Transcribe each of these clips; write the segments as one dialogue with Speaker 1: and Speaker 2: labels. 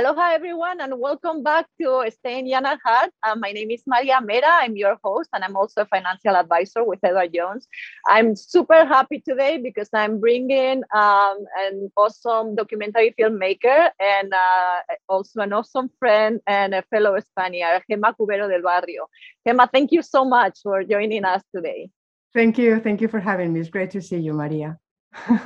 Speaker 1: Aloha, everyone, and welcome back to Stay Young at Heart. Uh, my name is Maria Mera. I'm your host, and I'm also a financial advisor with Edward Jones. I'm super happy today because I'm bringing um, an awesome documentary filmmaker and uh, also an awesome friend and a fellow Spaniard, Gemma Cubero del Barrio. Gemma, thank you so much for joining us today.
Speaker 2: Thank you. Thank you for having me. It's great to see you, Maria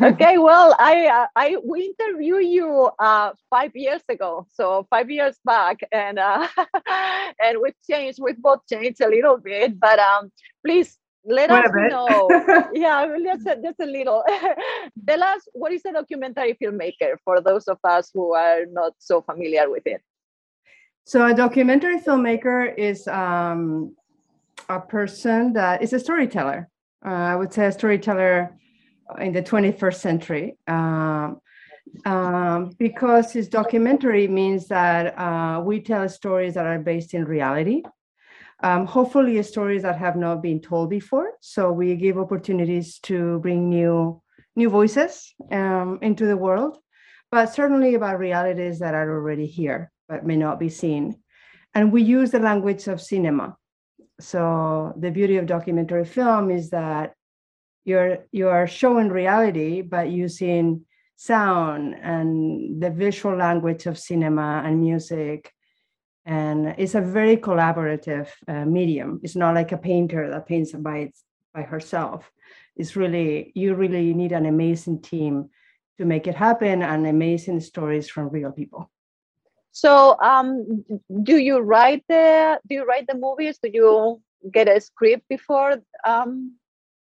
Speaker 1: okay, well, I uh, I we interviewed you uh, five years ago, so five years back, and uh, and we've changed, we've both changed a little bit, but um, please let us know. yeah, just a, just a little. Tell us what is a documentary filmmaker for those of us who are not so familiar with it.
Speaker 2: So, a documentary filmmaker is um, a person that is a storyteller. Uh, I would say a storyteller in the 21st century um, um, because his documentary means that uh, we tell stories that are based in reality. Um, hopefully, stories that have not been told before. So we give opportunities to bring new new voices um, into the world, but certainly about realities that are already here but may not be seen. And we use the language of cinema. So the beauty of documentary film is that you're you are showing reality but using sound and the visual language of cinema and music. And it's a very collaborative uh, medium. It's not like a painter that paints by by herself. It's really you really need an amazing team to make it happen and amazing stories from real people.
Speaker 1: So um, do you write the do you write the movies? Do you get a script before um,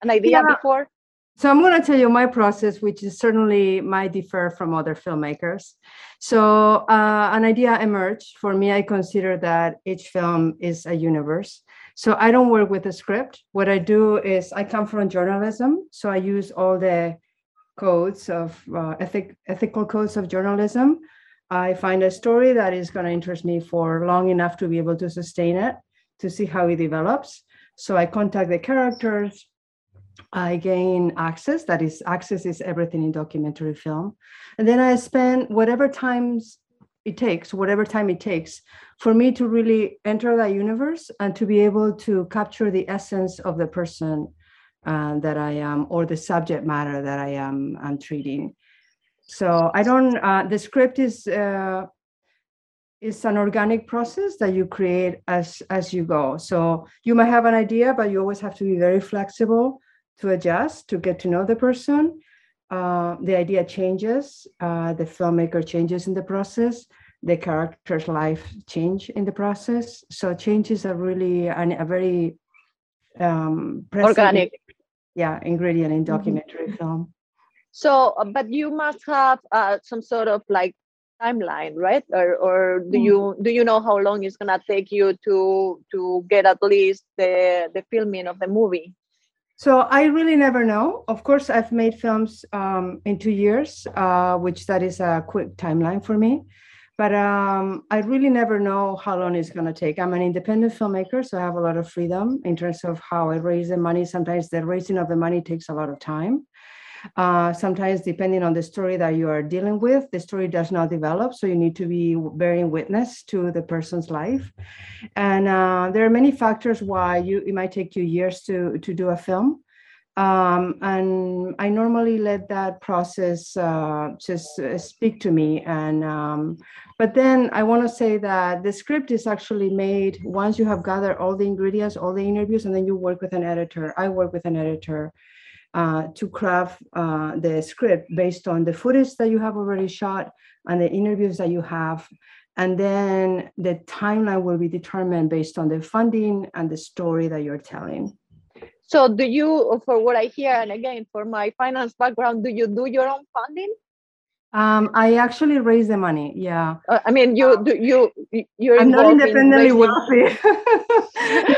Speaker 1: an idea yeah. before?
Speaker 2: So I'm going to tell you my process, which is certainly might differ from other filmmakers. So uh, an idea emerged. For me, I consider that each film is a universe. So I don't work with a script. What I do is I come from journalism, so I use all the codes of uh, ethic, ethical codes of journalism. I find a story that is going to interest me for long enough to be able to sustain it, to see how it develops. So I contact the characters, I gain access. That is, access is everything in documentary film. And then I spend whatever times it takes, whatever time it takes, for me to really enter that universe and to be able to capture the essence of the person uh, that I am or the subject matter that I am I'm treating. So I don't. Uh, the script is uh, is an organic process that you create as as you go. So you might have an idea, but you always have to be very flexible to adjust, to get to know the person. Uh, the idea changes, uh, the filmmaker changes in the process, the character's life change in the process. So changes are really an, a very um,
Speaker 1: organic,
Speaker 2: yeah, ingredient in mm-hmm. documentary mm-hmm. film.
Speaker 1: So, uh, but you must have uh, some sort of like timeline, right? Or, or do mm. you do you know how long it's gonna take you to to get at least the the filming of the movie?
Speaker 2: So I really never know. Of course, I've made films um, in two years, uh, which that is a quick timeline for me. But um, I really never know how long it's going to take. I'm an independent filmmaker, so I have a lot of freedom in terms of how I raise the money. Sometimes the raising of the money takes a lot of time. Uh, sometimes, depending on the story that you are dealing with, the story does not develop. So you need to be bearing witness to the person's life. And uh, there are many factors why you it might take you years to to do a film. Um, and I normally let that process uh, just uh, speak to me. And um, but then I want to say that the script is actually made once you have gathered all the ingredients, all the interviews, and then you work with an editor. I work with an editor uh, to craft uh, the script based on the footage that you have already shot and the interviews that you have. And then the timeline will be determined based on the funding and the story that you're telling.
Speaker 1: So, do you, for what I hear, and again, for my finance background, do you do your own funding?
Speaker 2: Um, I actually raise the money. Yeah.
Speaker 1: Uh, I mean, you do you you're.
Speaker 2: I'm not independently in wealthy.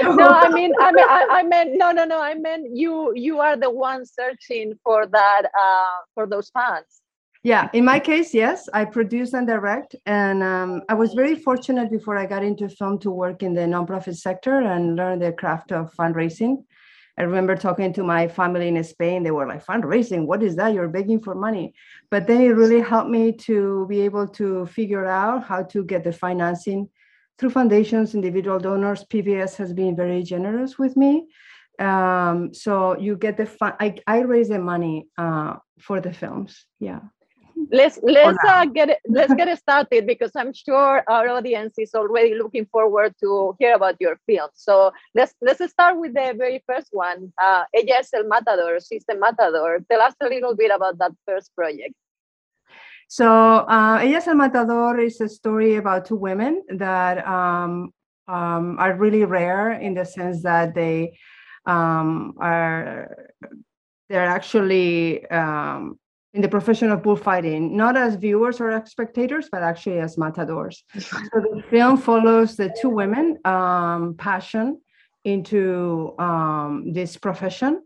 Speaker 1: no. no. I mean, I mean, I, I, meant no, no, no. I meant you. You are the one searching for that uh, for those funds.
Speaker 2: Yeah, in my case, yes, I produce and direct, and um, I was very fortunate before I got into film to work in the nonprofit sector and learn the craft of fundraising I remember talking to my family in Spain. They were like, fundraising, what is that? You're begging for money. But then it really helped me to be able to figure out how to get the financing through foundations, individual donors. PBS has been very generous with me. Um, so you get the fun, I, I raise the money uh, for the films. Yeah
Speaker 1: let's let's uh, get it, let's get started because I'm sure our audience is already looking forward to hear about your film. So let's let's start with the very first one. Uh, Ella es el Matador, She's the Matador. Tell us a little bit about that first project.
Speaker 2: So uh, Ella es el Matador is a story about two women that um, um, are really rare in the sense that they um, are they're actually um, in the profession of bullfighting, not as viewers or spectators, but actually as matadors. so the film follows the two women um, passion into um, this profession.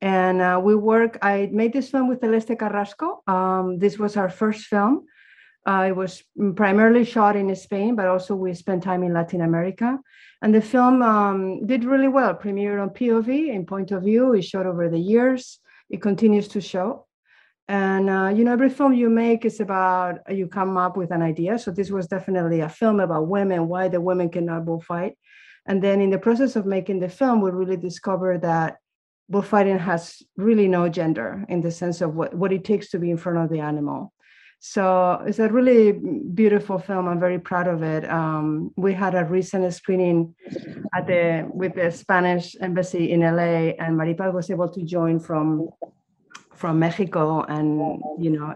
Speaker 2: And uh, we work, I made this film with Celeste Carrasco. Um, this was our first film. Uh, it was primarily shot in Spain, but also we spent time in Latin America. And the film um, did really well, premiered on POV in point of view. It showed over the years. It continues to show and uh, you know every film you make is about uh, you come up with an idea. So this was definitely a film about women why the women cannot bullfight. And then in the process of making the film we really discovered that bullfighting has really no gender in the sense of what, what it takes to be in front of the animal. So it's a really beautiful film. I'm very proud of it. Um, we had a recent screening at the with the spanish embassy in la and maripaz was able to join from from Mexico, and you know,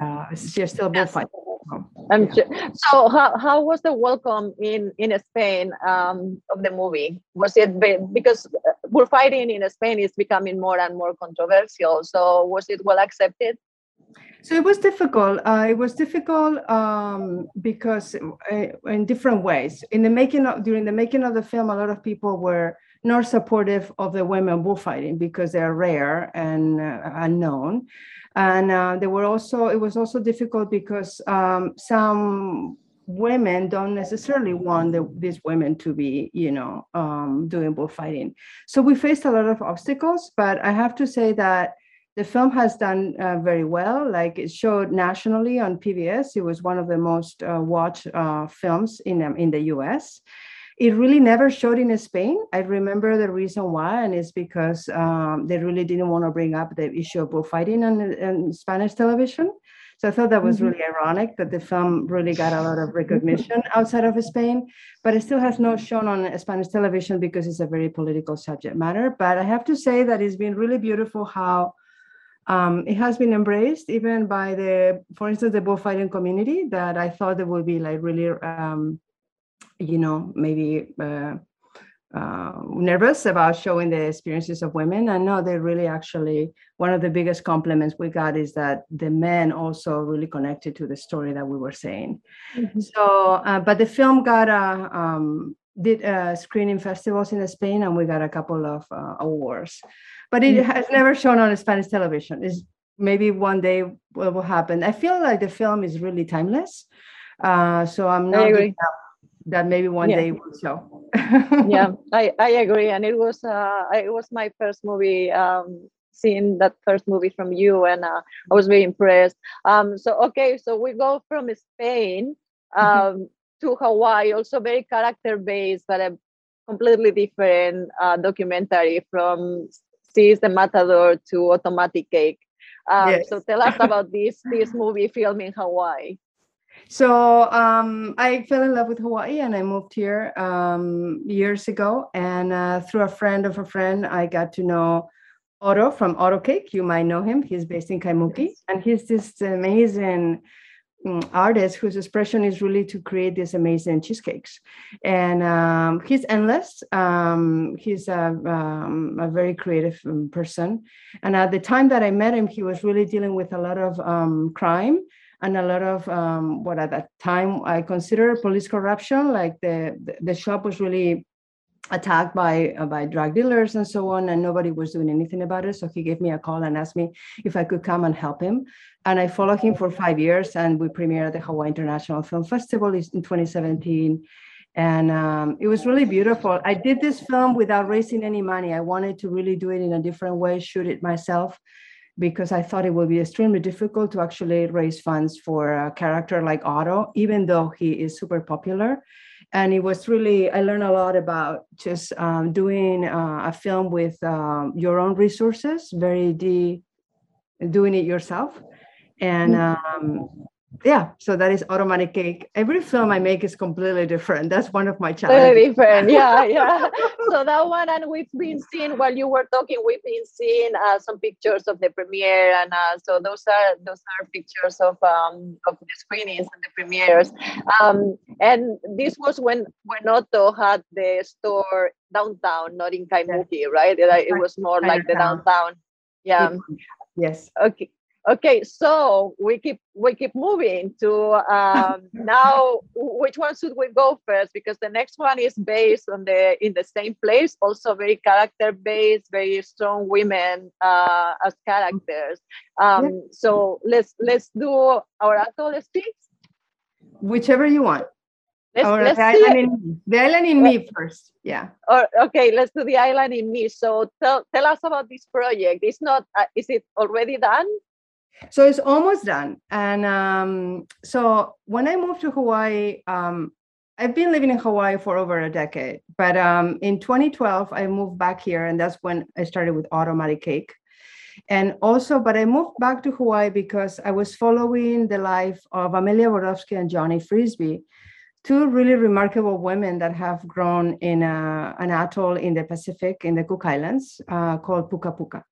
Speaker 2: uh, she's still bullfighting.
Speaker 1: I'm yeah. sure. So, how, how was the welcome in in Spain um, of the movie? Was it because bullfighting in Spain is becoming more and more controversial? So, was it well accepted?
Speaker 2: So it was difficult. Uh, it was difficult um, because uh, in different ways. In the making of during the making of the film, a lot of people were nor supportive of the women bullfighting because they're rare and uh, unknown. And uh, they were also, it was also difficult because um, some women don't necessarily want the, these women to be, you know, um, doing bullfighting. So we faced a lot of obstacles, but I have to say that the film has done uh, very well. Like it showed nationally on PBS. It was one of the most uh, watched uh, films in um, in the U.S. It really never showed in Spain. I remember the reason why, and it's because um, they really didn't want to bring up the issue of bullfighting on, on Spanish television. So I thought that was mm-hmm. really ironic that the film really got a lot of recognition outside of Spain, but it still has not shown on Spanish television because it's a very political subject matter. But I have to say that it's been really beautiful how um, it has been embraced even by the, for instance, the bullfighting community that I thought they would be like really um, you know, maybe uh, uh, nervous about showing the experiences of women. And no, they really actually, one of the biggest compliments we got is that the men also really connected to the story that we were saying. Mm-hmm. So, uh, but the film got a, um, did uh, screening festivals in Spain and we got a couple of uh, awards. But it mm-hmm. has never shown on Spanish television. It's maybe one day will, will happen. I feel like the film is really timeless. Uh, so I'm not that maybe one yeah. day will show.
Speaker 1: yeah, I, I agree. And it was uh, it was my first movie um, seeing that first movie from you and uh, I was very impressed. Um, so okay, so we go from Spain mm-hmm. um, to Hawaii, also very character based, but a completely different uh, documentary from She's the Matador to Automatic Cake. Um, yes. So tell us about this this movie film in Hawaii.
Speaker 2: So um, I fell in love with Hawaii and I moved here um, years ago. And uh, through a friend of a friend, I got to know Otto from Otto Cake. You might know him. He's based in Kaimuki. And he's this amazing um, artist whose expression is really to create these amazing cheesecakes. And um, he's endless. Um, he's a, um, a, very creative um, person. And at the time that I met him, he was really dealing with a lot of um, crime and a lot of um, what at that time I consider police corruption. Like the the shop was really attacked by uh, by drug dealers and so on, and nobody was doing anything about it. So he gave me a call and asked me if I could come and help him. And I followed him for five years, and we premiered at the Hawaii International Film Festival in 2017 and um, it was really beautiful. I did this film without raising any money. I wanted to really do it in a different way, shoot it myself, because I thought it would be extremely difficult to actually raise funds for a character like Otto, even though he is super popular. And it was really, I learned a lot about just um, doing uh, a film with um, your own resources, very de, doing it yourself. And mm-hmm. um, yeah so that is automatic cake. Every film i make is completely different. That's one of my challenges.
Speaker 1: Very different. Yeah yeah. So that one and we've been seeing while you were talking we've been seeing uh, some pictures of the premiere and uh, so those are those are pictures of um of the screenings and the premieres. Um and this was when when otto had the store downtown not in kaimuki right? It, it was more like the downtown. Yeah.
Speaker 2: Yes.
Speaker 1: Okay Okay, so we keep we keep moving to um, now. Which one should we go first? Because the next one is based on the in the same place, also very character based, very strong women uh, as characters. Um, yeah. So let's let's do our Atoll Speaks.
Speaker 2: Whichever you want. Let's, or let's the, island in, the island in me first. Yeah.
Speaker 1: Or okay, let's do the island in me. So tell tell us about this project. It's not. Uh, is it already done?
Speaker 2: So it's almost done. And um, so when I moved to Hawaii, um, I've been living in Hawaii for over a decade. But um, in 2012, I moved back here, and that's when I started with Automatic Cake. And also, but I moved back to Hawaii because I was following the life of Amelia Borofsky and Johnny Frisbie, two really remarkable women that have grown in a, an atoll in the Pacific, in the Cook Islands, uh, called Puka Puka.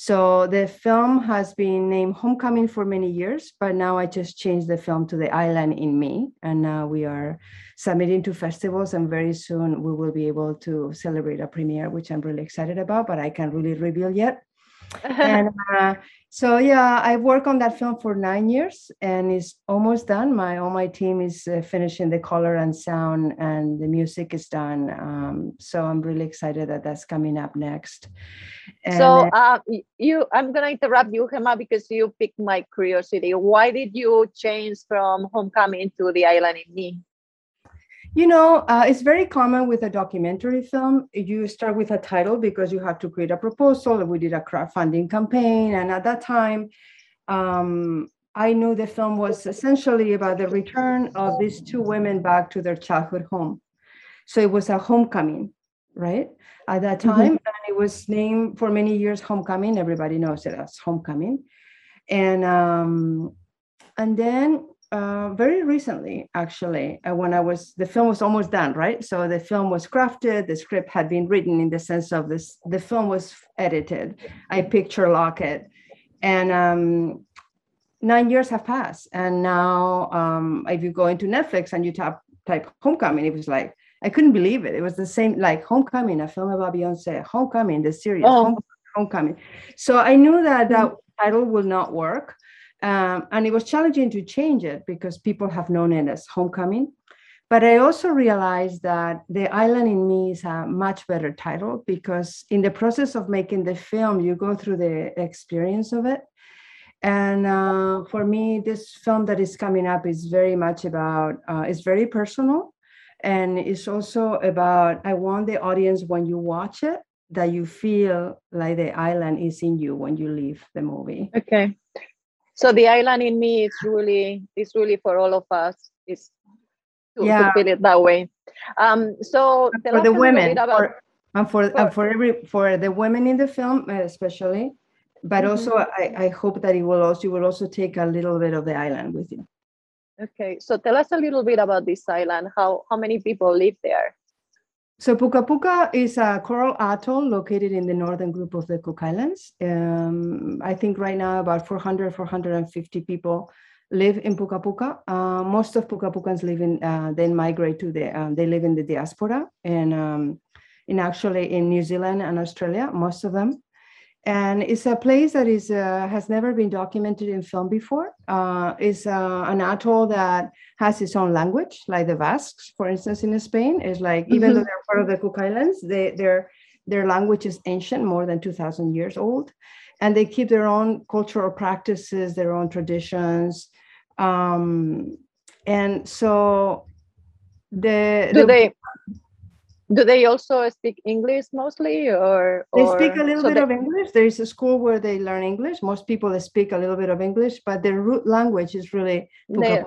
Speaker 2: So the film has been named Homecoming for many years, but now I just changed the film to The Island in Me. And now we are submitting to festivals, and very soon we will be able to celebrate a premiere, which I'm really excited about, but I can't really reveal yet. and uh, so yeah i worked on that film for nine years and it's almost done. My all my team is uh, finishing the color and sound and the music is done. Um, so i'm really excited that that's coming up next.
Speaker 1: And, so uh, you i'm gonna interrupt you Gemma, because you piqued my curiosity. Why did you change from homecoming to the island in me
Speaker 2: you know, uh, it's very common with a documentary film. You start with a title because you have to create a proposal. We did a crowdfunding campaign. And at that time, um, I knew the film was essentially about the return of these two women back to their childhood home. So it was a homecoming, right? At that mm-hmm. time, mm-hmm. and it was named for many years Homecoming. Everybody knows it as Homecoming, and um, and then uh, very recently, actually, uh, when I was, the film was almost done, right? So the film was crafted, the script had been written in the sense of this, the film was edited. I picture lock it. And um, nine years have passed. And now, um, if you go into Netflix and you tap, type Homecoming, it was like, I couldn't believe it. It was the same, like Homecoming, a film about Beyonce, Homecoming, the series, oh. Homecoming. So I knew that that mm-hmm. title will not work. Um, and it was challenging to change it because people have known it as homecoming. But I also realized that The Island in Me is a much better title because in the process of making the film, you go through the experience of it. And uh, for me, this film that is coming up is very much about, uh, it's very personal. And it's also about, I want the audience when you watch it, that you feel like the island is in you when you leave the movie.
Speaker 1: Okay so the island in me is really is really for all of us is to, yeah. to feel it that way. Um so
Speaker 2: for the women about, for, and for for, for every for the women in the film especially but mm-hmm. also I, I hope that it will also you will also take a little bit of the island with you.
Speaker 1: Okay so tell us a little bit about this island. How how many people live there
Speaker 2: so Puka Puka is a coral atoll located in the northern group of the Cook Islands. Um, I think right now about 400, 450 people live in Puka Puka. Uh, most of Puka Pukans live in, uh, then migrate to the, uh, they live in the diaspora and um, in actually in New Zealand and Australia, most of them and it's a place that is uh, has never been documented in film before. Uh, it's uh, an atoll that has its own language, like the Basques, for instance, in Spain. Is like mm-hmm. even though they're part of the Cook Islands, they, their their language is ancient, more than two thousand years old, and they keep their own cultural practices, their own traditions, um, and so The,
Speaker 1: do
Speaker 2: the,
Speaker 1: they do they also speak English mostly, or,
Speaker 2: they speak a little
Speaker 1: so
Speaker 2: bit
Speaker 1: they-
Speaker 2: of English. There is a school where they learn English. Most people speak a little bit of English, but their root language is really
Speaker 1: they-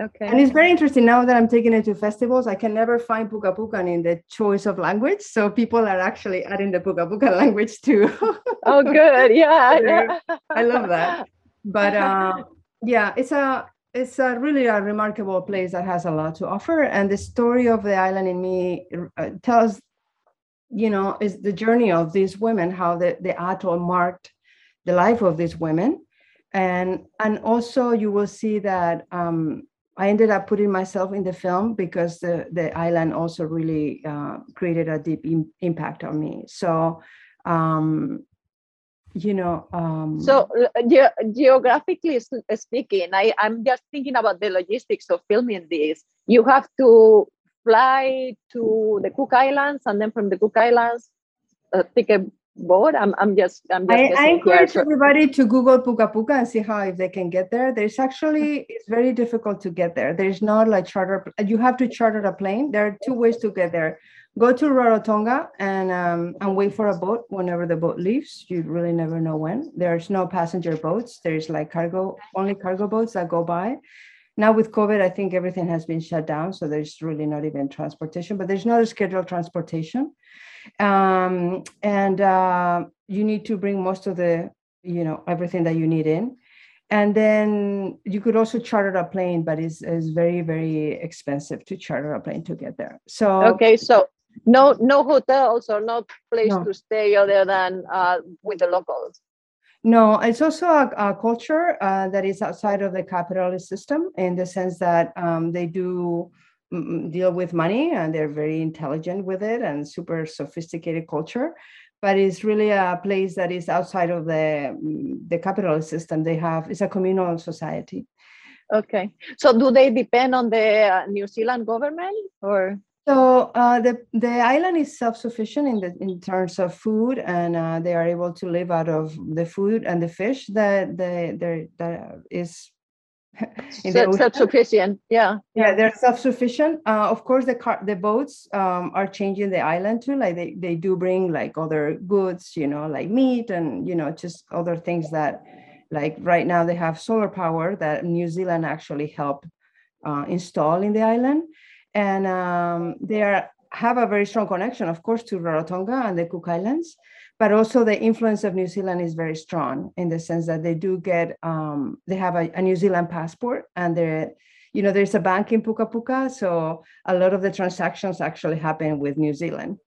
Speaker 1: okay.
Speaker 2: And it's very interesting now that I'm taking it to festivals. I can never find Pukapukan in the choice of language, so people are actually adding the Pukapukan language too.
Speaker 1: oh, good. Yeah,
Speaker 2: Yeah,
Speaker 1: yeah.
Speaker 2: I love that. But uh, yeah, it's a it's a really a remarkable place that has a lot to offer. And the story of the island in me uh, tells, you know, is the journey of these women, how the, the atoll marked the life of these women. And and also you will see that um, I ended up putting myself in the film because the, the island also really uh, created a deep im- impact on me. So um, you know um,
Speaker 1: So, uh, ge- geographically speaking, I, I'm just thinking about the logistics of filming this. You have to fly to the Cook Islands, and then from the Cook Islands, uh, take a boat. I'm, I'm just, I'm just
Speaker 2: I, I
Speaker 1: here.
Speaker 2: encourage
Speaker 1: So-
Speaker 2: everybody to Google Puka Puka and see how if they can get there. There's actually it's very difficult to get there. There's not like charter. You have to charter a plane. There are two ways to get there. Go to Rarotonga and um, and wait for a boat whenever the boat leaves. You really never know when. There's no passenger boats. There's like cargo only cargo boats that go by. Now with COVID, I think everything has been shut down, so there's really not even transportation. But there's not a scheduled transportation um, and uh, you need to bring most of the you know everything that you need in and then you could also charter a plane but it's, it's very very expensive to charter a plane to get there so
Speaker 1: Okay, so no, no hotels or no place
Speaker 2: No.
Speaker 1: to stay other than uh, with the locals.
Speaker 2: No, it's also a, a culture uh, that is outside of the capitalist system in the sense that um, they do mm, mm, deal with money and they're very intelligent with it and super sophisticated culture. But it's really a place that is outside of the the capitalist system. They have it's a communal society.
Speaker 1: Okay, so do they depend on the uh, New Zealand government or?
Speaker 2: So uh, the the island is self-sufficient in the in terms of food, and uh, they are able to live out of the food and the fish that the there that is in the ocean.
Speaker 1: Self-sufficient, yeah.
Speaker 2: Yeah, they're self-sufficient. Uh, of course, the car, the boats um, are changing the island too. Like they, they do bring like other goods, you know, like meat and you know just other things that, like right now they have solar power that New Zealand actually helped uh, install in the island, and um, they are have a very strong connection, of course, to Rarotonga and the Cook Islands, but also the influence of New Zealand is very strong in the sense that they do get um, they have a, a New Zealand passport and they're you know there's a bank in Puka Puka, so a lot of the transactions actually happen with New Zealand.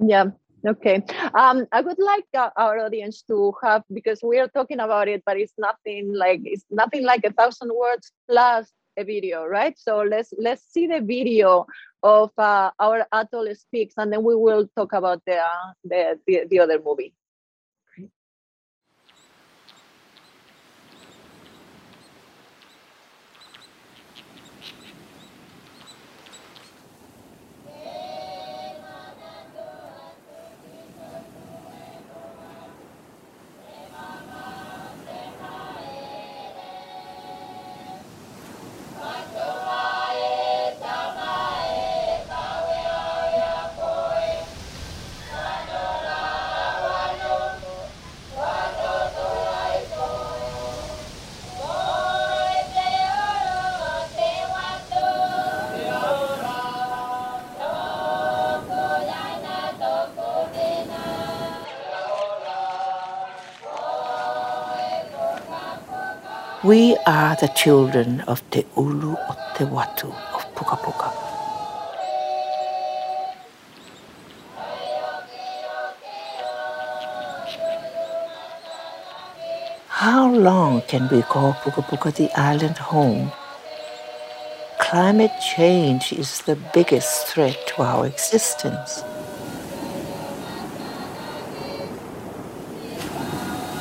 Speaker 1: Yeah. Okay. Um, I would like uh, our audience to have because we are talking about it, but it's nothing like it's nothing like a thousand words plus a video, right? So let's let's see the video of uh, our atoll speaks, and then we will talk about the uh, the, the the other movie.
Speaker 3: We are the children of Te Ulu o Te Watu of Puka Puka. How long can we call Puka Puka the island home? Climate change is the biggest threat to our existence.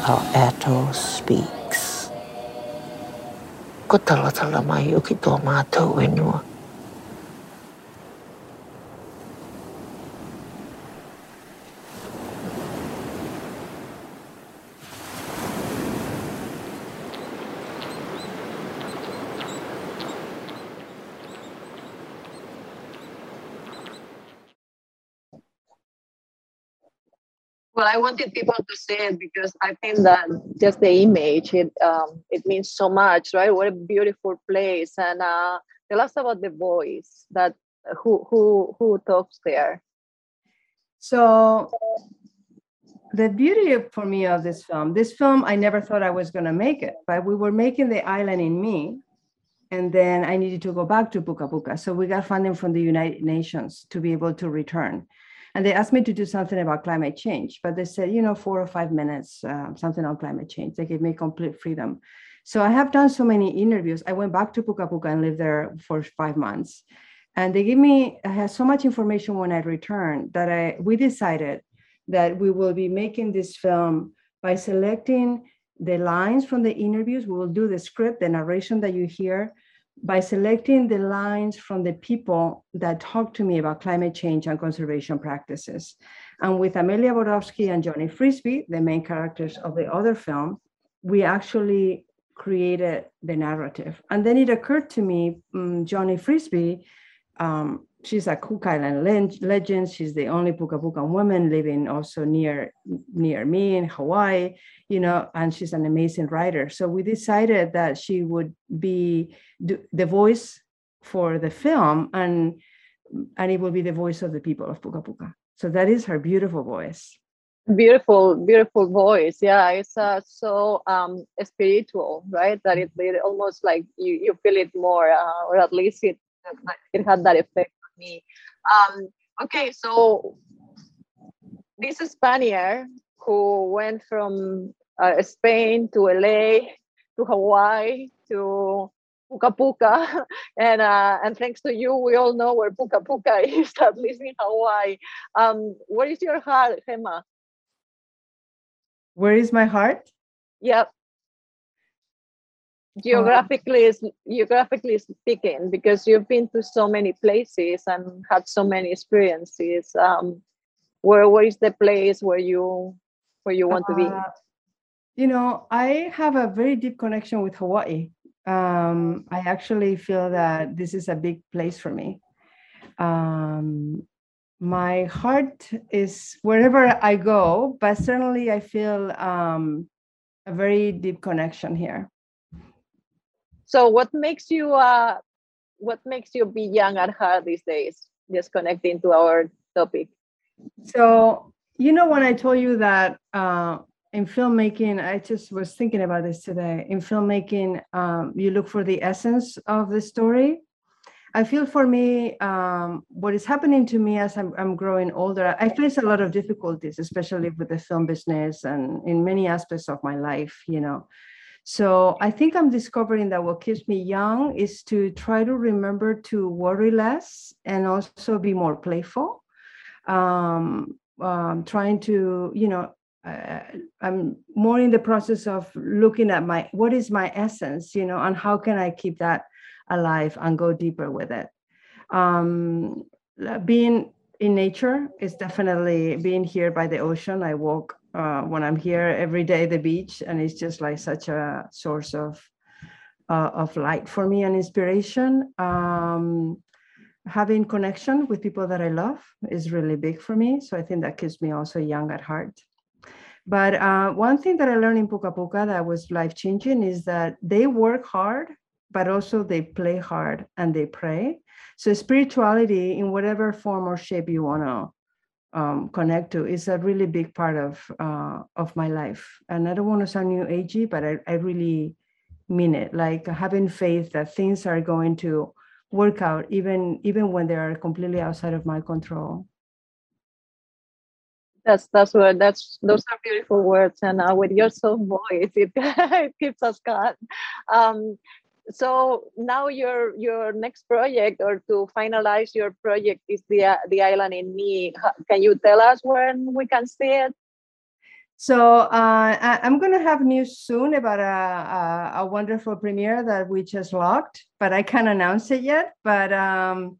Speaker 3: Our atoll speaks. Ko talatala mai o ki tō mātou e nua.
Speaker 1: I wanted people to see it because I think that just the image it um, it means so much, right? What a beautiful place, and uh, tell us about the voice that who who who talks there.
Speaker 2: So the beauty for me of this film, this film, I never thought I was going to make it, but we were making the island in me, and then I needed to go back to Puka Puka. So we got funding from the United Nations to be able to return. And they asked me to do something about climate change, but they said, you know, four or five minutes, uh, something on climate change. They gave me complete freedom. So I have done so many interviews. I went back to Puka Puka and lived there for five months. And they gave me I had so much information when I returned that I we decided that we will be making this film by selecting the lines from the interviews. We will do the script, the narration that you hear, by selecting the lines from the people that talk to me about climate change and conservation practices. And with Amelia Borofsky and Johnny Frisbie, the main characters of the other film, we actually created the narrative. And then it occurred to me, um, Johnny Frisbie um, she's a Cook Island legend. She's the only Puka woman living also near near me in Hawaii, you know, and she's an amazing writer. So we decided that she would be the voice for the film, and and it will be the voice of the people of Puka Puka. So that is her beautiful voice.
Speaker 1: Beautiful, beautiful voice. Yeah, it's uh, so um, spiritual, right? That it, it almost like you, you feel it more, uh, or at least it it had that effect me. Um, okay, so this is Spaniard who went from uh, Spain to LA to Hawaii to Puka Puka, and uh, and thanks to you, we all know where Puka Puka is, at least in Hawaii. Um, where is your heart, Gemma?
Speaker 2: Where is my heart?
Speaker 1: Yep geographically is geographically speaking because you've been to so many places and had so many experiences um where where is the place where you where you want to be? Uh,
Speaker 2: you know i have a very deep connection with hawaii. Um i actually feel that this is a big place for me. Um my heart is wherever i go but certainly i feel um a very deep connection here
Speaker 1: so what makes you uh what makes you be young at heart these days? Just connecting to our topic.
Speaker 2: So you know when I told you that uh, in filmmaking, I just was thinking about this today. In filmmaking, um, you look for the essence of the story. I feel for me, um, what is happening to me as I'm, I'm, growing older, I face a lot of difficulties, especially with the film business and in many aspects of my life, you know. So I think I'm discovering that what keeps me young is to try to remember to worry less and also be more playful. Um, um, trying to, you know, uh, I'm more in the process of looking at my what is my essence, you know, and how can I keep that alive and go deeper with it. Um, being in nature is definitely being here by the ocean. I walk uh, when I'm here every day the beach, and it's just like such a source of uh, of light for me and inspiration. Um, having connection with people that I love is really big for me. So I think that keeps me also young at heart. But uh, one thing that I learned in Puka Puka that was life changing is that they work hard, but also they play hard and they pray. So spirituality, in whatever form or shape you want to um, connect to is a really big part of uh, of my life. And I don't want to sound new agey, but I, I really mean it. Like having faith that things are going to work out, even even when they are completely outside of my control.
Speaker 1: That's that's what that's those are beautiful words, and uh, with your soft voice, it, it keeps us calm. Um, so now your your next project or to finalize your project is the the island in me can you tell us when we can see it
Speaker 2: so uh, I, am going to have news soon about a, a, a, wonderful premiere that we just locked, but I can't announce it yet. But um,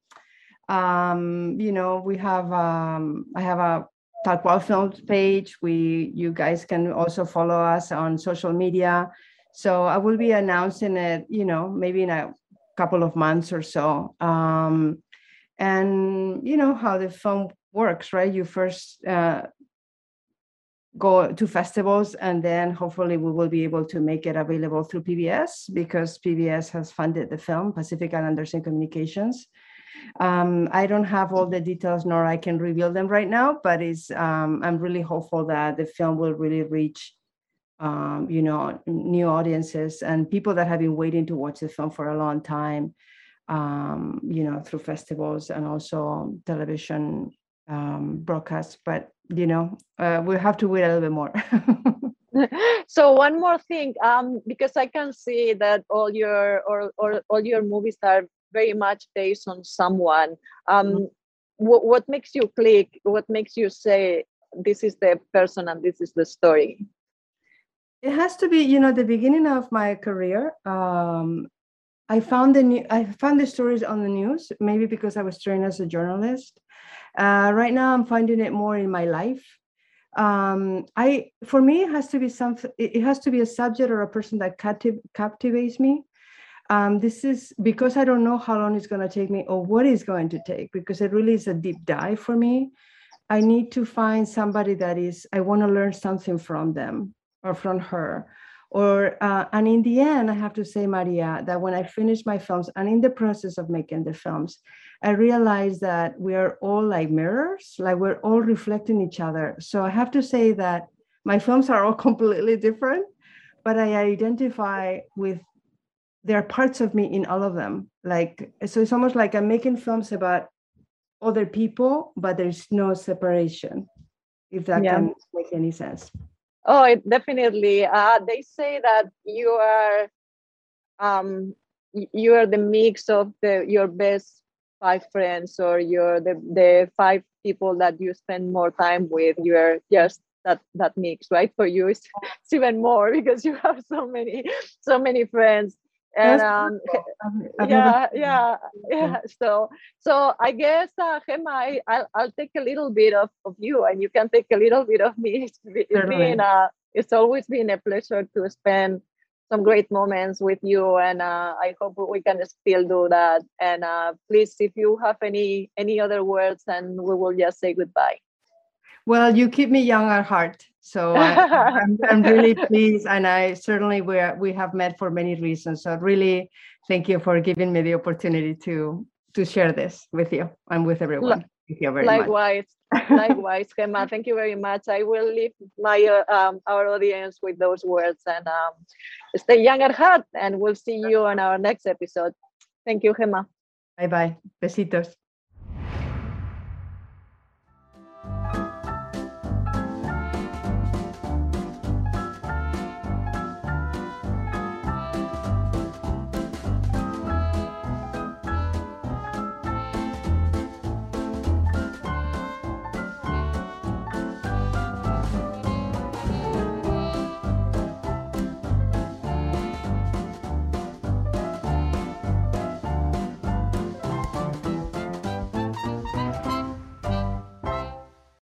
Speaker 2: um, you know, we have um, I have a Tal Cual Films page. We you guys can also follow us on social media. So I will be announcing it, you know, maybe in a couple of months or so. Um, and you know how the film works, right? You first uh, go to festivals and then hopefully we will be able to make it available through PBS because PBS has funded the film, Pacific Islanders in Communications. Um, I don't have all the details nor I can reveal them right now, but it's um, I'm really hopeful that the film will really reach um, you know new audiences and people that have been waiting to watch the film for a long time um, you know through festivals and also television um, broadcasts. But you know uh, we have to wait a little bit more.
Speaker 1: So one more thing um, because i can see that all your or, or all your movies are very much based on someone um, mm-hmm. what, what makes you click what makes you say this is the person and this is the story
Speaker 2: it has to be you know the beginning of my career um, i found the new i found the stories on the news maybe because i was trained as a journalist. Uh, right now i'm finding it more in my life. Um, i for me it has to be something it has to be a subject or a person that captiv- captivates me. Um, this is because I don't know how long it's going to take me or what it's going to take because it really is a deep dive for me. I need to find somebody that is, I want to learn something from them or from her. Or, uh, and in the end, I have to say, Maria, that when I finish my films and in the process of making the films, I realized that we are all like mirrors, like we're all reflecting each other. So I have to say that my films are all completely different, but I identify with there are parts of me in all of them like so it's almost like i'm making films about other people but there's no separation if that yeah. can make any sense
Speaker 1: oh it definitely. Uh, they say that you are um you are the mix of the your best five friends or you're the, the five people that you spend more time with. You're just that that mix right? For you it's, it's even more because you have so many so many friends and um, yeah, yeah, yeah. So, so I guess, uh, Gemma, I, I'll, I'll take a little bit of, of you, and you can take a little bit of me. It's been, uh, it's always been a pleasure to spend some great moments with you, and uh, I hope we can still do that. And uh, please, if you have any any other words, and we will just say goodbye.
Speaker 2: Well, you keep me young at heart. So I, am I'm really pleased, and I certainly we we have met for many reasons. So really, thank you for giving me the opportunity to to share this with you and with everyone. Thank you very
Speaker 1: likewise, much. likewise, Gemma. Thank you very much. I will leave my uh, um, our audience with those words and um, stay young at heart. And we'll see you on our next episode. Thank you, Gemma.
Speaker 2: Bye bye. Besitos.